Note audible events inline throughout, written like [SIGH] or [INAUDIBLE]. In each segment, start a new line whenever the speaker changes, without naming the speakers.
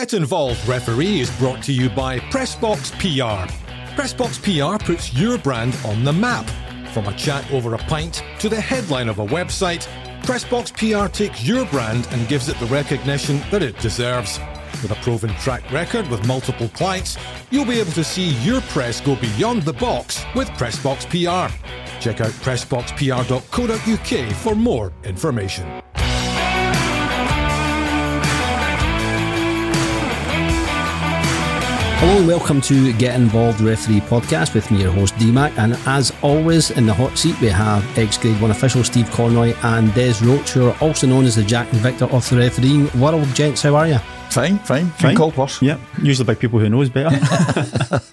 Get Involved Referee is brought to you by Pressbox PR. Pressbox PR puts your brand on the map. From a chat over a pint to the headline of a website, Pressbox PR takes your brand and gives it the recognition that it deserves. With a proven track record with multiple clients, you'll be able to see your press go beyond the box with Pressbox PR. Check out pressboxpr.co.uk for more information.
Hello and welcome to Get Involved Referee podcast with me, your host DMAC. And as always, in the hot seat, we have ex Grade 1 official Steve Conroy and Des Roach, who are also known as the Jack and Victor of the refereeing world. Gents, how are you?
Fine, fine, fine. Called worse.
Yeah, usually by people who knows better.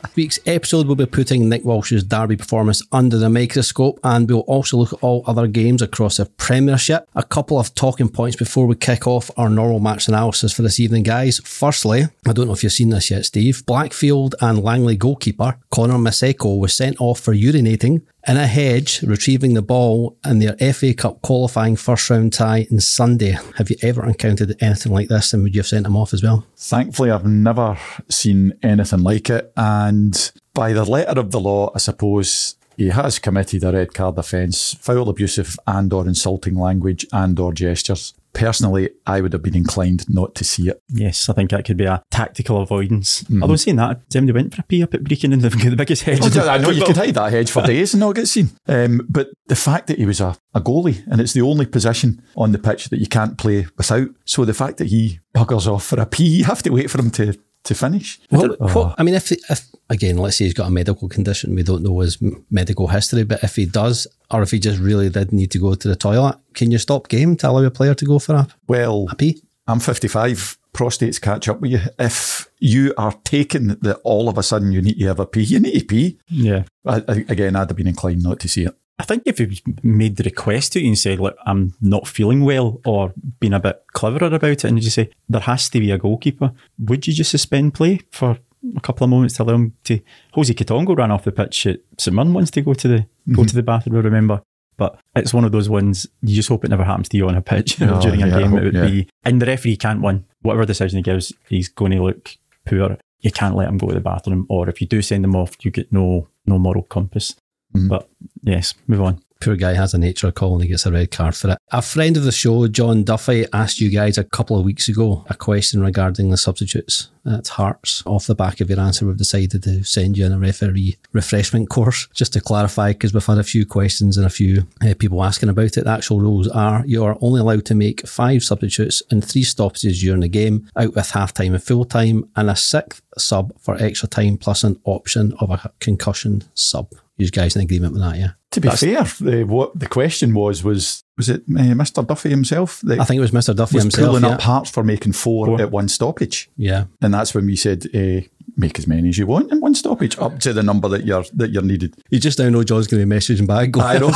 [LAUGHS]
Week's episode will be putting Nick Walsh's Derby performance under the microscope, and we'll also look at all other games across the Premiership. A couple of talking points before we kick off our normal match analysis for this evening, guys. Firstly, I don't know if you've seen this yet, Steve. Blackfield and Langley goalkeeper Connor Maseko was sent off for urinating in a hedge, retrieving the ball in their FA Cup qualifying first round tie on Sunday. Have you ever encountered anything like this and would you have sent him off as well?
Thankfully, I've never seen anything like it. And by the letter of the law, I suppose he has committed a red card offence, foul abusive and or insulting language and or gestures. Personally, I would have been inclined not to see it.
yes, I think that could be a tactical avoidance. Although saying that, somebody went for a pee up at Brechin and they've got [LAUGHS] the biggest hedge.
Oh, I know you could hide that hedge for days and not get seen. Um, but the fact that he was a, a goalie and it's the only position on the pitch that you can't play without. So the fact that he buggers off for a pee, you have to wait for him to, to finish.
Well, what, uh-huh. I mean, if, if again, let's say he's got a medical condition, we don't know his medical history, but if he does, or if he just really did need to go to the toilet, can you stop game to allow a player to go for a,
Well,
a pee?
I'm 55. Prostates catch up with you. If you are taken that all of a sudden you need to have a pee, you need to pee.
Yeah.
I, I, again, I'd have been inclined not to see it.
I think if he made the request to you and said, look, I'm not feeling well or been a bit cleverer about it, and you say, there has to be a goalkeeper, would you just suspend play for a couple of moments to allow him to. Jose Quitongo ran off the pitch at St Mirren once to go to the go to mm-hmm. the bathroom, I remember. But it's one of those ones you just hope it never happens to you on a pitch
Oh,
during a
yeah,
game.
hope-
it would
yeah.
be, and the referee can't win. Whatever decision he gives, he's going to look poor. You can't let him go to the bathroom, or if you do send him off, you get no no moral compass.
Mhm.
But yes, move on.
Poor guy has a nature call and he gets a red card for it. A friend of the show, John Duffy, asked you guys a couple of weeks ago a question regarding the substitutes at Hearts. Off the back of your answer, we've decided to send you on a referee refreshment course. Just to clarify, because we've had a few questions and a few uh, people asking about it, the actual rules are you are only allowed to make five substitutes and three stoppages during the game, out with half time and full time, and a sixth sub for extra time plus an option of a concussion sub. You guys in agreement with that, yeah?
To be fair, the, what the question was was was it uh, Mr. Duffy himself that
I think it was Mr. Duffy
was
himself.
pulling
Yeah.
up Hearts for making four,
Four.
at one stoppage,
yeah.
and that's when we said uh, make as many as you want in one stoppage, up to the number that you're that you're needed.
You just now know John's going to be messaging back. Go
I know.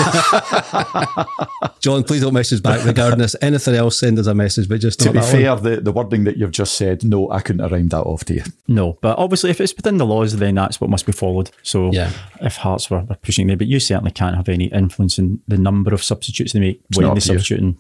[LAUGHS]
John, please don't message back regarding this. Anything else, send us a message, but just
to
not
be
that one.
fair, the, the wording that you've just said, no, I couldn't have rhymed that off to you.
No, but obviously, if it's within the laws, then that's what must be followed. So,
Yeah.
if Hearts were, were pushing there, but you certainly can't have any influence in the number of substitutes they make when they
up to you.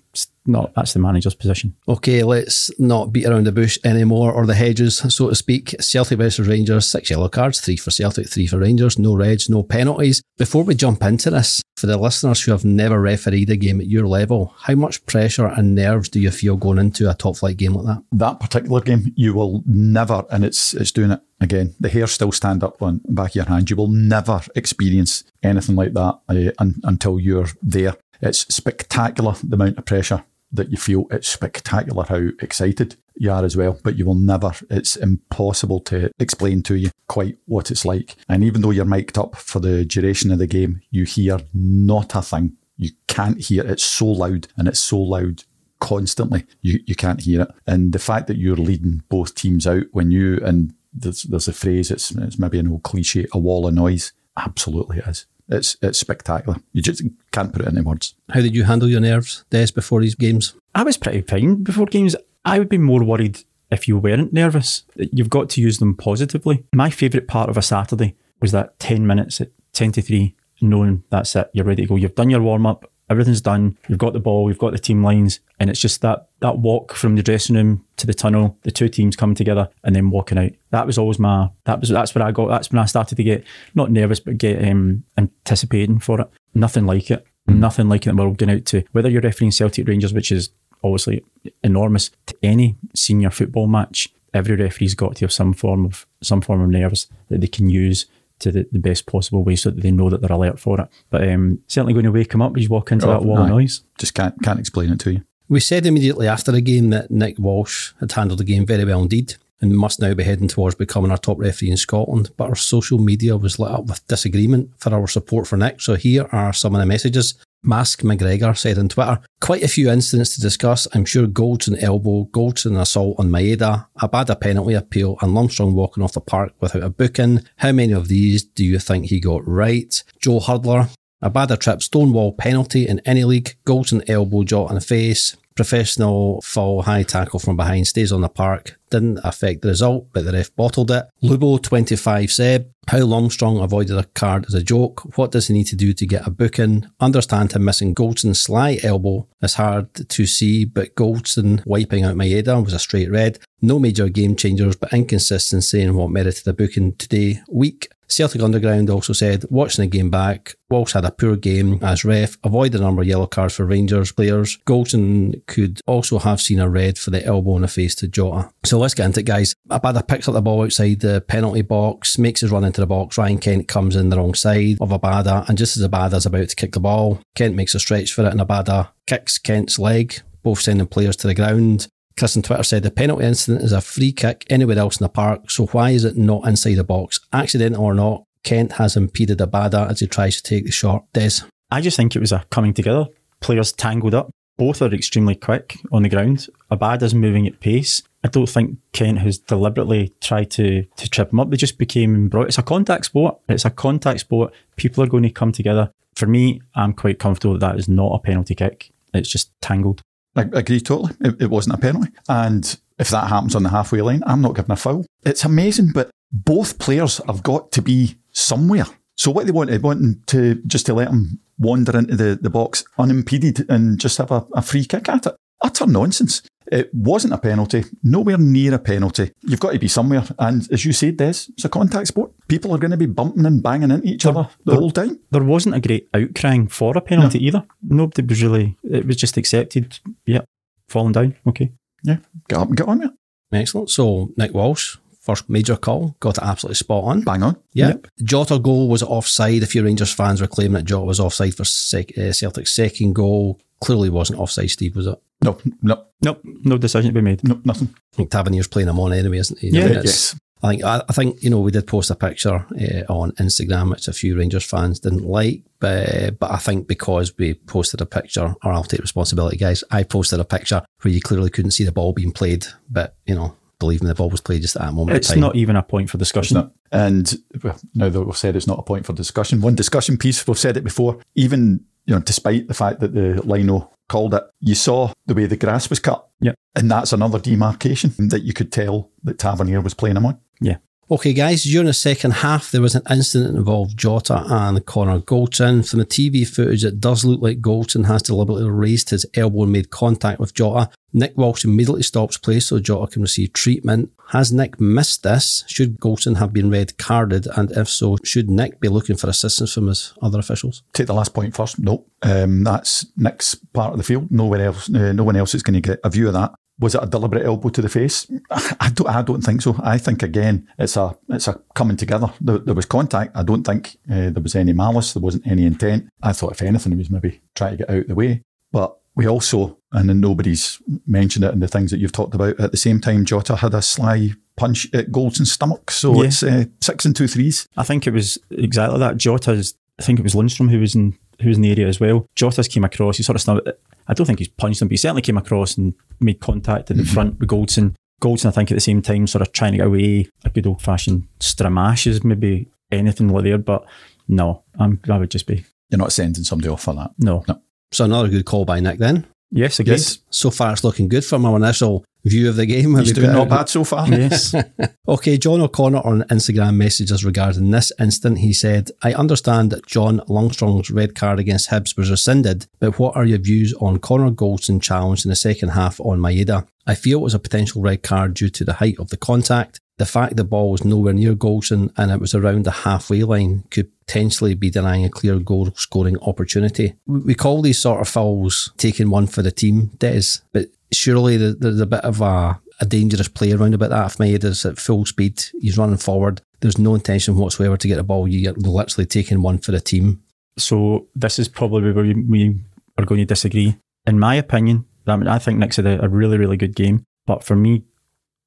Substitute. And it's not that's the manager's position.
Okay, let's not beat around the bush anymore, or the hedges, so to speak. Celtic versus Rangers, six yellow cards, three for Celtic, three for Rangers, no reds, no penalties. Before we jump into this, for the listeners who have never refereed a game at your level, how much pressure and nerves do you feel going into a top flight game like that?
That particular game, you will never, and it's it's doing it again. The hair still stand up on the back of your hand. You will never experience anything like that uh, un, until you're there. It's spectacular the amount of pressure that you feel. It's spectacular how excited you are as well. But you will never. It's impossible to explain to you quite what it's like. And even though you're mic'd up for the duration of the game, you hear not a thing. You can't hear. It's so loud, and it's so loud constantly. You you can't hear it, and the fact that you're leading both teams out when you and there's there's a phrase. It's it's maybe an old cliche. A wall of noise. Absolutely is. It's it's spectacular. You just can't put it into words.
How did you handle your nerves, Des, before these games?
I was pretty fine before games. I would be more worried if you weren't nervous. You've got to use them positively. My favourite part of a Saturday was that 10 minutes at 10 to 3, knowing that's it, you're ready to go. You've done your warm up everything's done. You've got the ball, you've got the team lines, and it's just that that walk from the dressing room to the tunnel, the two teams coming together and then walking out. That was always my that was that's where I got that's when I started to get not nervous but get um, anticipating for it. Nothing like it. Nothing like it in the world going out to whether you're refereeing Celtic Rangers, which is obviously enormous, to any senior football match, every referee's got to have some form of some form of nerves that they can use to the, the best possible way so that they know that they're alert for it. But um, certainly going to wake him up as you walk into
Oh,
that wall of
aye.
noise.
Just can't can't explain it to you.
We said immediately after the game that Nick Walsh had handled the game very well indeed and must now be heading towards becoming our top referee in Scotland. But our social media was lit up with disagreement for our support for Nick. So here are some of the messages. Mask McGregor said on Twitter, quite a few incidents to discuss. I'm sure Goldson elbow, Goldson assault on Maeda, Abada penalty appeal, and Lundstram walking off the park without a booking. How many of these do you think he got right? Joe Hurdler, Abada trip, Stonewall penalty in any league, Goldson elbow, jaw and face, professional fall high tackle from behind, stays on the park, didn't affect the result, but the ref bottled it. Lubo 25 said, how Lundstram avoided a card is a joke. What does he need to do to get a booking? Understand him missing Goldson's sly elbow is hard to see, but Goldson wiping out Maeda was a straight red. No major game changers, but inconsistency in what merited a booking today. Weak. Celtic Underground also said, watching the game back, Walsh had a poor game as ref, avoided a number of yellow cards for Rangers players. Goldson could also have seen a red for the elbow in the face to Jota. So let's get into it, guys. Abada picks up the ball outside the penalty box, makes his run into the box. Ryan Kent comes in the wrong side of Abada, and just as Abada's about to kick the ball, Kent makes a stretch for it, and Abada kicks Kent's leg, both sending players to the ground. Chris on Twitter said the penalty incident is a free kick anywhere else in the park, so why is it not inside the box? Accidental or not, Kent has impeded Abada as he tries to take the shot. Des.
I just think it was a coming together. Players tangled up. Both are extremely quick on the ground. Abada's moving at pace. I don't think Kent has deliberately tried to to trip him up. They just became brought. It's a contact sport. It's a contact sport. People are going to come together. For me, I'm quite comfortable that that is not a penalty kick. It's just tangled.
I agree totally. It, it wasn't a penalty. And if that happens on the halfway line, I'm not giving a foul. It's amazing, but both players have got to be somewhere. So what they want, they want to just to let them wander into the, the box unimpeded and just have a, a free kick at it. Utter nonsense. It wasn't a penalty, nowhere near a penalty. You've got to be somewhere. And as you said, Des, it's a contact sport. People are going to be bumping and banging into each other the whole time.
There wasn't a great outcrying for a penalty either. Nobody was really. It was just accepted. Yeah, falling down. Okay.
Yeah, get up and get on with it.
Excellent. So Nick Walsh, first major call, got it absolutely spot on.
Bang on.
Yep. Jota goal was offside. A few Rangers fans were claiming that Jota was offside for sec- uh, Celtic's second goal. Clearly wasn't offside, Steve, was it?
No, no,
Nope. No decision to be made.
no, nothing.
I think Tavernier's playing him on anyway, isn't he?
Yeah.
I mean,
yes.
I think I, I think you know we did post a picture uh, on Instagram, which a few Rangers fans didn't like, but but I think because we posted a picture, or I'll take responsibility, guys. I posted a picture where you clearly couldn't see the ball being played, but you know, believe me, the ball was played just at that moment.
It's
of time.
not even a point for discussion.
It's. And well, now that we've said it's not a point for discussion, one discussion piece, we've said it before, even, you know, despite the fact that the lino called it, you saw the way the grass was cut.
Yep.
And that's another demarcation that you could tell that Tavernier was playing him on.
Yeah.
Okay, guys, during the second half, there was an incident that involved Jota and Connor Goldson. From the TV footage, it does look like Goldson has deliberately raised his elbow and made contact with Jota. Nick Walsh immediately stops play so Jota can receive treatment. Has Nick missed this? Should Goldson have been red carded? And if so, should Nick be looking for assistance from his other officials?
Take the last point first. No, um, that's Nick's part of the field. Nowhere else, uh, no one else is going to get a view of that. Was it a deliberate elbow to the face? [LAUGHS] I don't. I don't think so. I think again, it's a it's a coming together. There, there was contact. I don't think uh, there was any malice. There wasn't any intent. I thought if anything, he was maybe trying to get out of the way. But we also, and then nobody's mentioned it in the things that you've talked about. At the same time, Jota had a sly punch at Goldson's stomach. So
Yeah.
it's uh, six and two threes.
I think it was exactly that. Jota's, I think it was Lundstram who was in who was in the area as well. Jota's came across. He sort of, snubbed- I don't think he's punched him, but he certainly came across and made contact at the front with Goldson. Goldson, I think, at the same time, sort of trying to get away. A good old fashioned stramash is maybe anything like there, but no, I'm, I would just be
You're not sending somebody off for that.
No. no.
So another good call by Nick then.
Yes, agreed.
Yes,
So far, it's looking good from our initial view of the game.
he's
We
doing not bad so far.
Yes. [LAUGHS]
Okay, John O'Connor on Instagram messages regarding this incident. He said, I understand that John Lundstram's red card against Hibs was rescinded, but what are your views on Connor Goldson challenge in the second half on Maeda? I feel it was a potential red card due to the height of the contact. The fact the ball was nowhere near Goldson and it was around the halfway line could potentially be denying a clear goal scoring opportunity. We call these sort of fouls taking one for the team, Des, but surely there- there's a bit of a, a dangerous play around about that. If is at full speed, he's running forward, there's no intention whatsoever to get the ball. You're literally taking one for the team.
So this is probably where we, we are going to disagree. In my opinion, I, mean, I think Nick's had a, a really, really good game. But for me,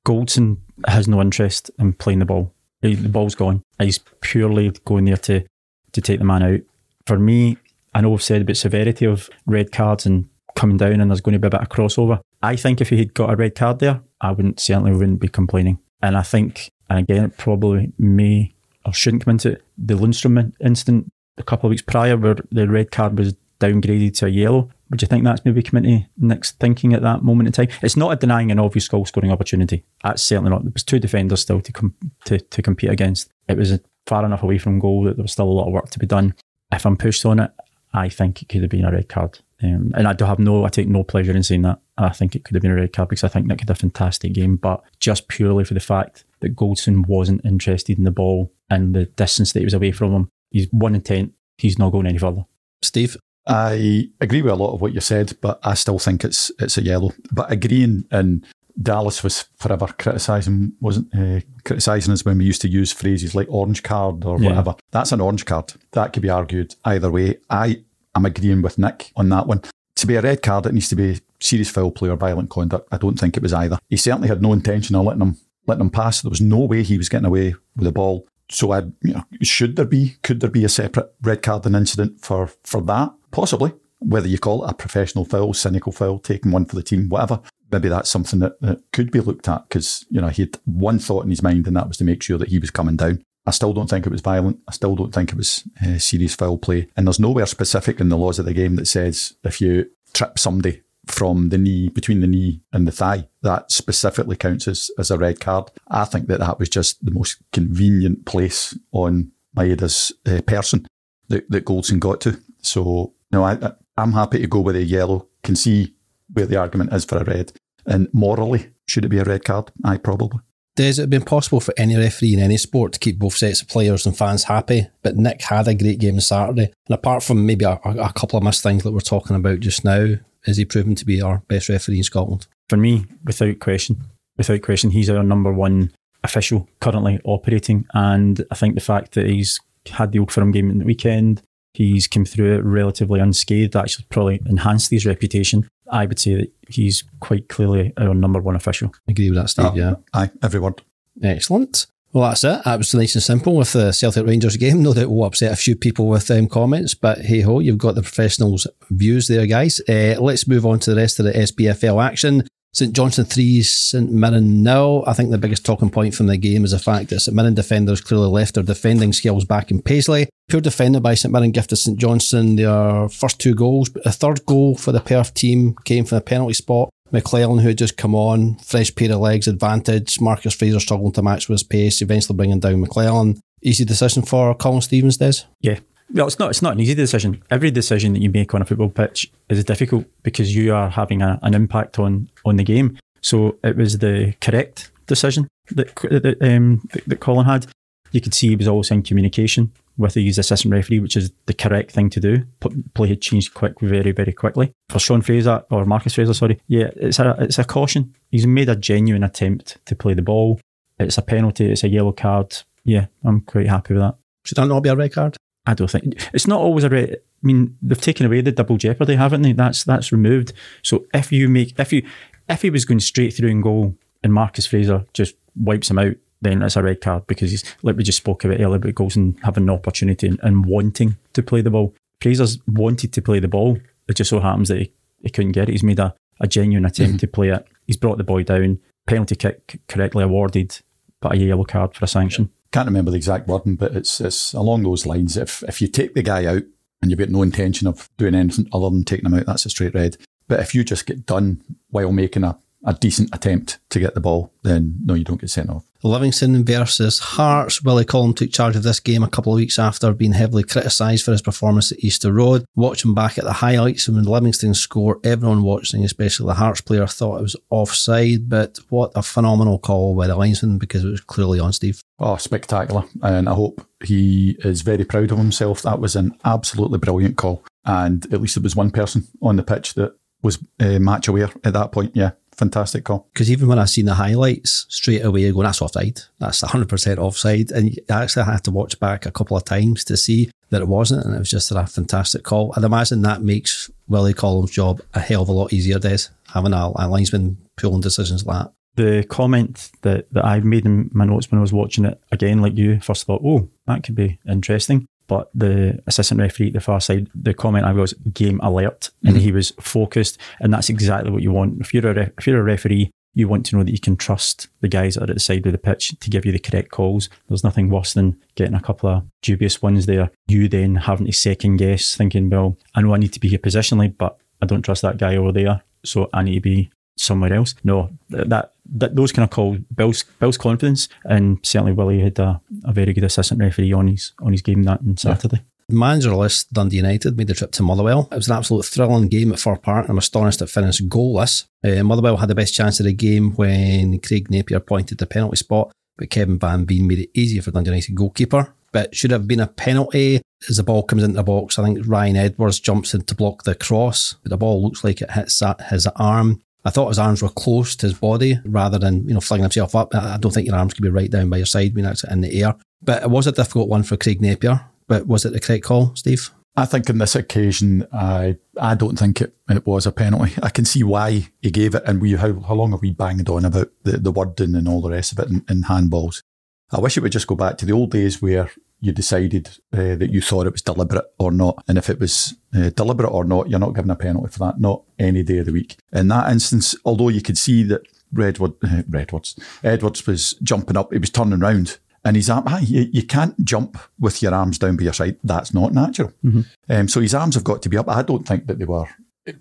Goldson has no interest in playing the ball. He- The ball's gone. He's purely going there to, to take the man out. For me, I know we've said about severity of red cards and coming down and there's going to be a bit of crossover. I think if he had got a red card there, I wouldn't certainly wouldn't be complaining. And I think, and again, it probably may or shouldn't come into it, the Lundstram incident a couple of weeks prior where the red card was downgraded to a yellow. Would you think that's maybe come into Nick's thinking at that moment in time? It's not a denying an obvious goal scoring opportunity. That's certainly not. There was two defenders still to com- to, to compete against. It was far enough away from goal that there was still a lot of work to be done. If I'm pushed on it, I think it could have been a red card. Um, and I do have no, I take no pleasure in saying that. I think it could have been a red card because I think Nick had a fantastic game, but just purely for the fact that Goldson wasn't interested in the ball and the distance that he was away from him. He's one intent. He's not going any further.
Steve,
I agree with a lot of what you said, but I still think it's it's a yellow. But agreeing and Dallas was forever criticising, wasn't uh, criticising us when we used to use phrases like orange card or
Yeah.
whatever. That's an orange card. That could be argued either way. I am agreeing with Nick on that one. To be a red card, it needs to be serious foul play or violent conduct. I don't think it was either. He certainly had no intention of letting him letting him pass. There was no way he was getting away with the ball. So I, you know, should there be, could there be a separate red card and incident for for that? Possibly. Whether you call it a professional foul, cynical foul, taking one for the team, whatever. Maybe that's something that, that could be looked at because you know he had one thought in his mind, and that was to make sure that he was coming down. I still don't think it was violent. I still don't think it was uh, serious foul play. And there's nowhere specific in the laws of the game that says if you trip somebody from the knee, between the knee and the thigh, that specifically counts as, as a red card. I think that that was just the most convenient place on Maeda's uh, person that, that Goldson got to. So, no, I, I'm happy to go with a yellow, can see where the argument is for a red. And morally, should it be a red card? I probably.
Does it have been possible for any referee in any sport to keep both sets of players and fans happy? But Nick had a great game on Saturday. And apart from maybe a, a couple of missed things that we're talking about just now, is he proven to be our best referee in Scotland?
For me, without question, without question, he's our number one official currently operating. And I think the fact that he's had the Old Firm game in the weekend, he's come through it relatively unscathed, actually probably enhanced his reputation. I would say that he's quite clearly our number one official.
Agree with that, Steve,
Ah,
yeah.
Aye, every word.
Excellent. Well, that's it. That was nice and simple with the Celtic Rangers game. No doubt will upset a few people with um, comments, but hey ho, you've got the professionals' views there, guys. Uh, let's move on to the rest of the SPFL action. St Johnstone 3, St Mirren nil. I think the biggest talking point from the game is the fact that St Mirren defenders clearly left their defending skills back in Paisley. Poor defending by St Mirren gifted St Johnstone their first two goals, but the third goal for the Perth team came from a penalty spot. McLennan, who had just come on, fresh pair of legs advantage. Marcus Fraser struggling to match with his pace, eventually bringing down McLennan. Easy decision for Colin Stevens, Des?
Yeah. Well, it's not. It's not an easy decision. Every decision that you make on a football pitch is difficult because you are having a, an impact on on the game. So it was the correct decision that that, um, that, that Colin had. You could see he was always in communication with his assistant referee, which is the correct thing to do. Play had changed quick, very, very quickly. For Sean Fraser or Marcus Fraser, sorry, yeah, it's a it's a caution. He's made a genuine attempt to play the ball. It's a penalty. It's a yellow card. Yeah, I'm quite happy with that.
Should that not be a red card?
I don't think it's not always a red. I mean, they've taken away the double jeopardy, haven't they? That's that's removed. So if you make if you if he was going straight through and goal and Marcus Fraser just wipes him out, then it's a red card because he's like we just spoke about earlier about goals and having an opportunity and, and wanting to play the ball. Fraser's wanted to play the ball. It just so happens that he, he couldn't get it. He's made a, a genuine attempt mm-hmm. to play it. He's brought the boy down. Penalty kick correctly awarded, but a yellow card for a sanction.
Can't remember the exact wording, but it's it's along those lines. If if you take the guy out and you've got no intention of doing anything other than taking him out, that's a straight red. But if you just get done while making a, a decent attempt to get the ball, then no, you don't get sent off.
Livingston versus Hearts. Willie Collum took charge of this game a couple of weeks after being heavily criticised for his performance at Easter Road. Watching back at the highlights of when Livingston score, everyone watching, especially the Hearts player, thought it was offside. But what a phenomenal call by the linesman because it was clearly on Steve.
Oh, spectacular. And I hope he is very proud of himself. That was an absolutely brilliant call. And at least there was one person on the pitch that was uh, match aware at that point. Yeah, fantastic call.
Because even when I seen the highlights straight away, going that's offside, that's 100% offside, and I actually had to watch back a couple of times to see that it wasn't, and it was just a fantastic call. I'd imagine that makes Willie Collum's job a hell of a lot easier, Des, having a, a linesman pulling decisions like that.
The comment that, that I made in my notes when I was watching it again, like you, first thought, oh, that could be interesting. But the assistant referee at the far side, the comment I was game alert, and he mm-hmm. was focused, and that's exactly what you want. If you're a if you're a referee, you want to know that you can trust the guys that are at the side of the pitch to give you the correct calls. There's nothing worse than getting a couple of dubious ones there. You then having to second guess, thinking, well, I know I need to be here positionally, but I don't trust that guy over there, so I need to be somewhere else. No, that, that those kind of calls builds builds confidence, and certainly Willie had a, a very good assistant referee on his on his game that on Saturday.
Managerless Dundee United made the trip to Motherwell. It was an absolute thrilling game at Fir Park, and I'm astonished it finished goalless. Uh, Motherwell had the best chance of the game when Craig Napier pointed the penalty spot, but Kevin Van Veen made it easier for Dundee United goalkeeper. But should have been a penalty as the ball comes into the box. I think Ryan Edwards jumps in to block the cross, but the ball looks like it hits his arm. I thought his arms were close to his body rather than, you know, flinging himself up. I don't think your arms could be right down by your side when it's in the air. But it was a difficult one for Craig Napier. But was it the correct call, Steve?
I think on this occasion, I I don't think it, it was a penalty. I can see why he gave it, and we how, how long have we banged on about the, the wording and all the rest of it in, in handballs. I wish it would just go back to the old days where you decided uh, that you thought it was deliberate or not. And if it was uh, deliberate or not, you're not given a penalty for that, not any day of the week. In that instance, although you could see that Redwood, [LAUGHS] uh, Redwards, Edwards was jumping up, he was turning round. And his arm, ah, you, you can't jump with your arms down by your side. That's not natural.
Mm-hmm.
Um, so his arms have got to be up. I don't think that they were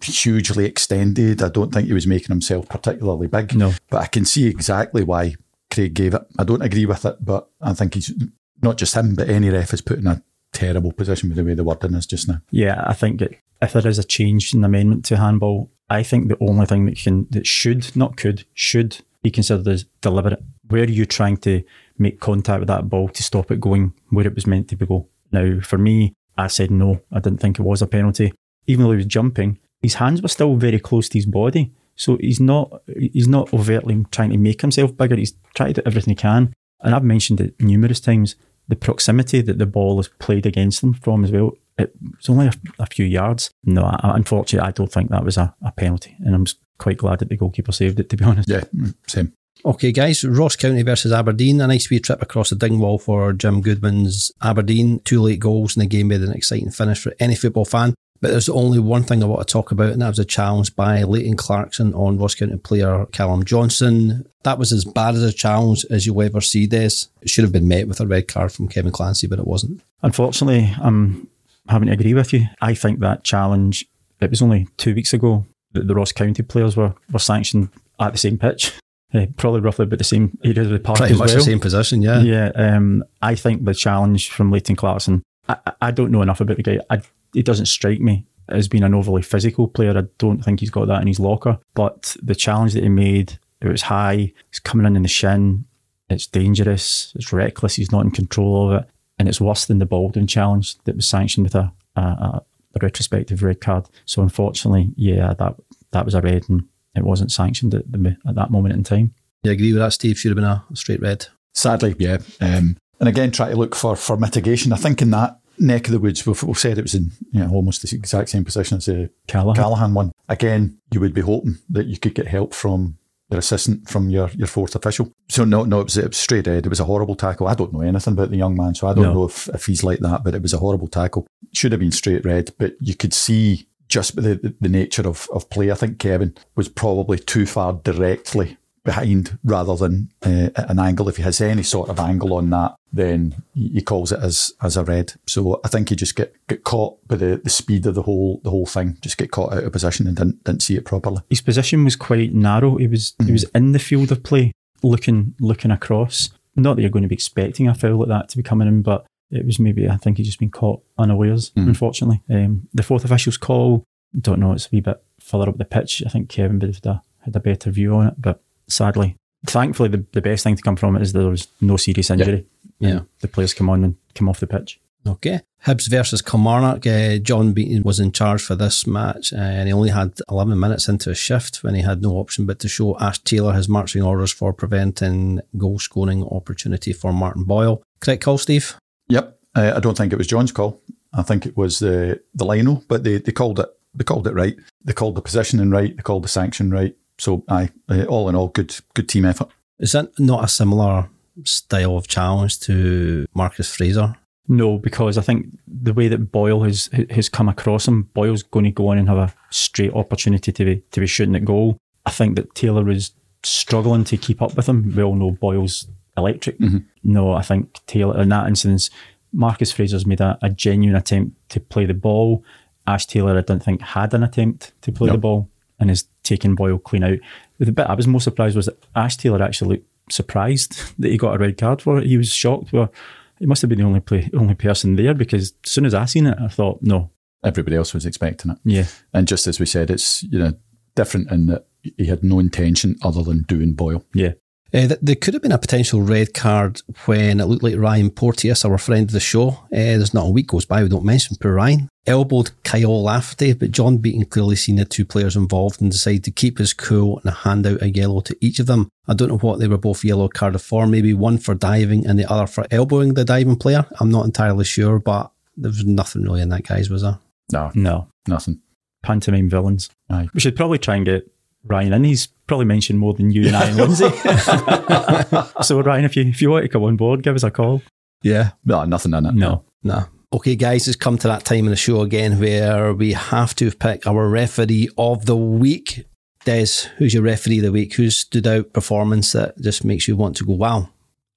hugely extended. I don't think he was making himself particularly big.
No.
But I can see exactly why Craig gave it. I don't agree with it, but I think he's not just him, but any ref is put in a terrible position with the way the wording is just now.
Yeah, I think that if there is a change in the amendment to handball, I think the only thing that can that should, not could, should be considered as deliberate. Where are you trying to make contact with that ball to stop it going where it was meant to go? Now, for me, I said no. I didn't think it was a penalty. Even though he was jumping, his hands were still very close to his body. So he's not he's not overtly trying to make himself bigger. He's trying to do everything he can. And I've mentioned it numerous times. The proximity that the ball is played against them from as well. It's only a, a few yards. No, I, unfortunately, I don't think that was a, a penalty, and I'm quite glad that the goalkeeper saved it. To be [LAUGHS] honest,
Yeah, mm, same.
Okay, guys, Ross County versus Aberdeen. A nice wee trip across the Dingwall for Jim Goodwin's Aberdeen. Two late goals in the game made an exciting finish for any football fan. But there's only one thing I want to talk about, and that was a challenge by Leighton Clarkson on Ross County player Callum Johnson. That was as bad as a challenge as you'll ever see, this. It should have been met with a red card from Kevin Clancy, but it wasn't.
Unfortunately, I'm having to agree with you. I think that challenge, it was only two weeks ago that the Ross County players were, were sanctioned at the same pitch. Uh, probably roughly about the same area of the park
Pretty
as
much
well.
the same position, yeah.
Yeah, um, I think the challenge from Leighton Clarkson, I, I- I don't know enough about the guy. I, he doesn't strike me as being an overly physical player. I don't think he's got that in his locker. But the challenge that he made, it was high, it's coming in in the shin, it's dangerous, it's reckless, he's not in control of it. And it's worse than the Baldwin challenge that was sanctioned with a, a, a, a retrospective red card. So unfortunately, yeah, that that was a red and it wasn't sanctioned at, the, at that moment in time.
You agree with that, Steve? Should have been a straight red.
Sadly, yeah. Um, and again, try to look for for mitigation. I think in that neck of the woods, we've, we've said it was in you know, almost the exact same position as the
Callachan.
Callachan one. Again, you would be hoping that you could get help from your assistant, from your, your fourth official. So no, no, it was, it was straight ahead. It was a horrible tackle. I don't know anything about the young man, so I don't
No.
know if, if he's like that, but it was a horrible tackle. Should have been straight red, but you could see just the, the, the nature of, of play. I think Kevin was probably too far directly behind rather than uh, at an angle. If he has any sort of angle on that, then he calls it as as a red. So I think he just get, get caught by the, the speed of the whole the whole thing. Just get caught out of position and didn't didn't see it properly.
His position was quite narrow. He was mm-hmm. he was in the field of play, looking looking across. Not that you're going to be expecting a foul like that to be coming in, but it was maybe I think he just been caught unawares. Mm-hmm. Unfortunately, um, the fourth official's call. Don't know. It's a wee bit further up the pitch. I think Kevin would have had a better view on it, but sadly, thankfully, the, the best thing to come from it is there was no serious injury.
Yeah. yeah.
The players come on and come off the pitch.
Okay. Hibs versus Kilmarnock. Uh, John Beaton was in charge for this match uh, and he only had 11 minutes into a shift when he had no option but to show Ash Taylor his marching orders for preventing goal scoring opportunity for Martin Boyle. Correct call, Steve?
Yep. Uh, I don't think it was John's call. I think it was the the Lino, but they, they called it they called it right. They called the positioning right. They called the sanction right. So, aye, uh, all in all, good good team effort.
Is that not a similar style of challenge to Marcus Fraser?
No, because I think the way that Boyle has has come across him, Boyle's going to go on and have a straight opportunity to be to be shooting at goal. I think that Taylor was struggling to keep up with him. We all know Boyle's electric. Mm-hmm. No, I think Taylor in that instance, Marcus Fraser's made a, a, genuine attempt to play the ball. Ash Taylor, I don't think, had an attempt to play the ball and is taking Boyle clean out. The bit I was most surprised was that Ash Taylor actually looked surprised [LAUGHS] that he got a red card for it. He was shocked. Well, he must have been the only play, only person there because as soon as I seen it, I thought, no.
Everybody else was expecting it.
Yeah.
And just as we said, it's you know different in that he had no intention other than doing Boyle.
Yeah.
Uh, there could have been a potential red card when it looked like Ryan Porteous, our friend of the show, uh, there's not a week goes by we don't mention poor Ryan, elbowed Kyle Lafferty, but John Beaton clearly seen the two players involved and decided to keep his cool and hand out a yellow to each of them. I don't know what they were both yellow carded for, maybe one for diving and the other for elbowing the diving player. I'm not entirely sure, but there was nothing really in that, guys, was there?
No.
No.
Nothing.
Pantomime villains.
Aye.
We should probably try and get Ryan in. He's probably mentioned more than you and I and Lindsay. [LAUGHS] so Ryan, if you if you want to come on board, give us a call.
Yeah. No, nothing in it.
No.
No. Okay, guys, it's come to that time in the show again where we have to pick our referee of the week. Des, who's your referee of the week? Who's stood out performance that just makes you want to go, wow?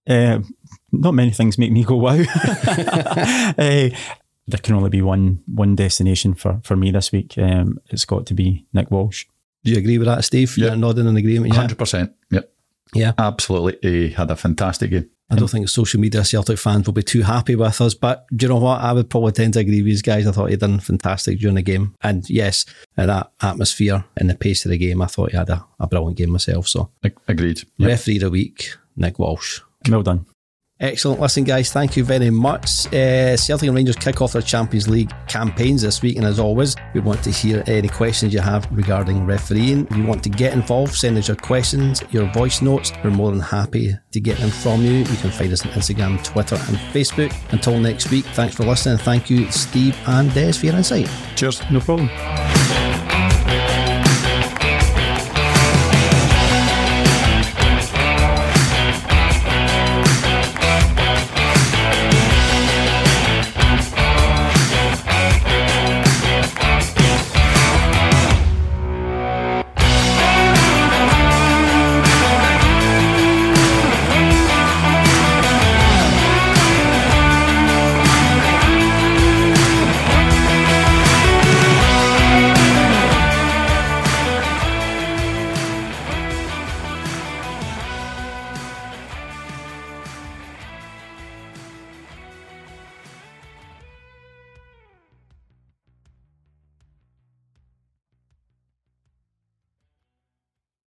Uh, not many things make me go, wow. [LAUGHS] uh, there can only be one one destination for, for me this week. Um, it's got to be Nick Walsh.
Do you agree with that, Steve?
Yeah.
You're nodding in agreement.
Yeah? 100%. Yep.
Yeah.
Absolutely. He had a fantastic game.
I don't think social media Celtic fans will be too happy with us, but do you know what? I would probably tend to agree with these guys. I thought he done fantastic during the game. And yes, that atmosphere and the pace of the game, I thought he had a, a brilliant game myself. So
agreed.
Yep. Referee of the week, Nick Walsh.
Well done.
Excellent. Listen, guys, thank you very much. Uh, Celtic and Rangers kick off their Champions League campaigns this week. And as always, we want to hear any questions you have regarding refereeing. If you want to get involved, send us your questions, your voice notes. We're more than happy to get them from you. You can find us on Instagram, Twitter, and Facebook. Until next week, thanks for listening. Thank you, Steve and Des, for your insight.
Cheers.
No problem.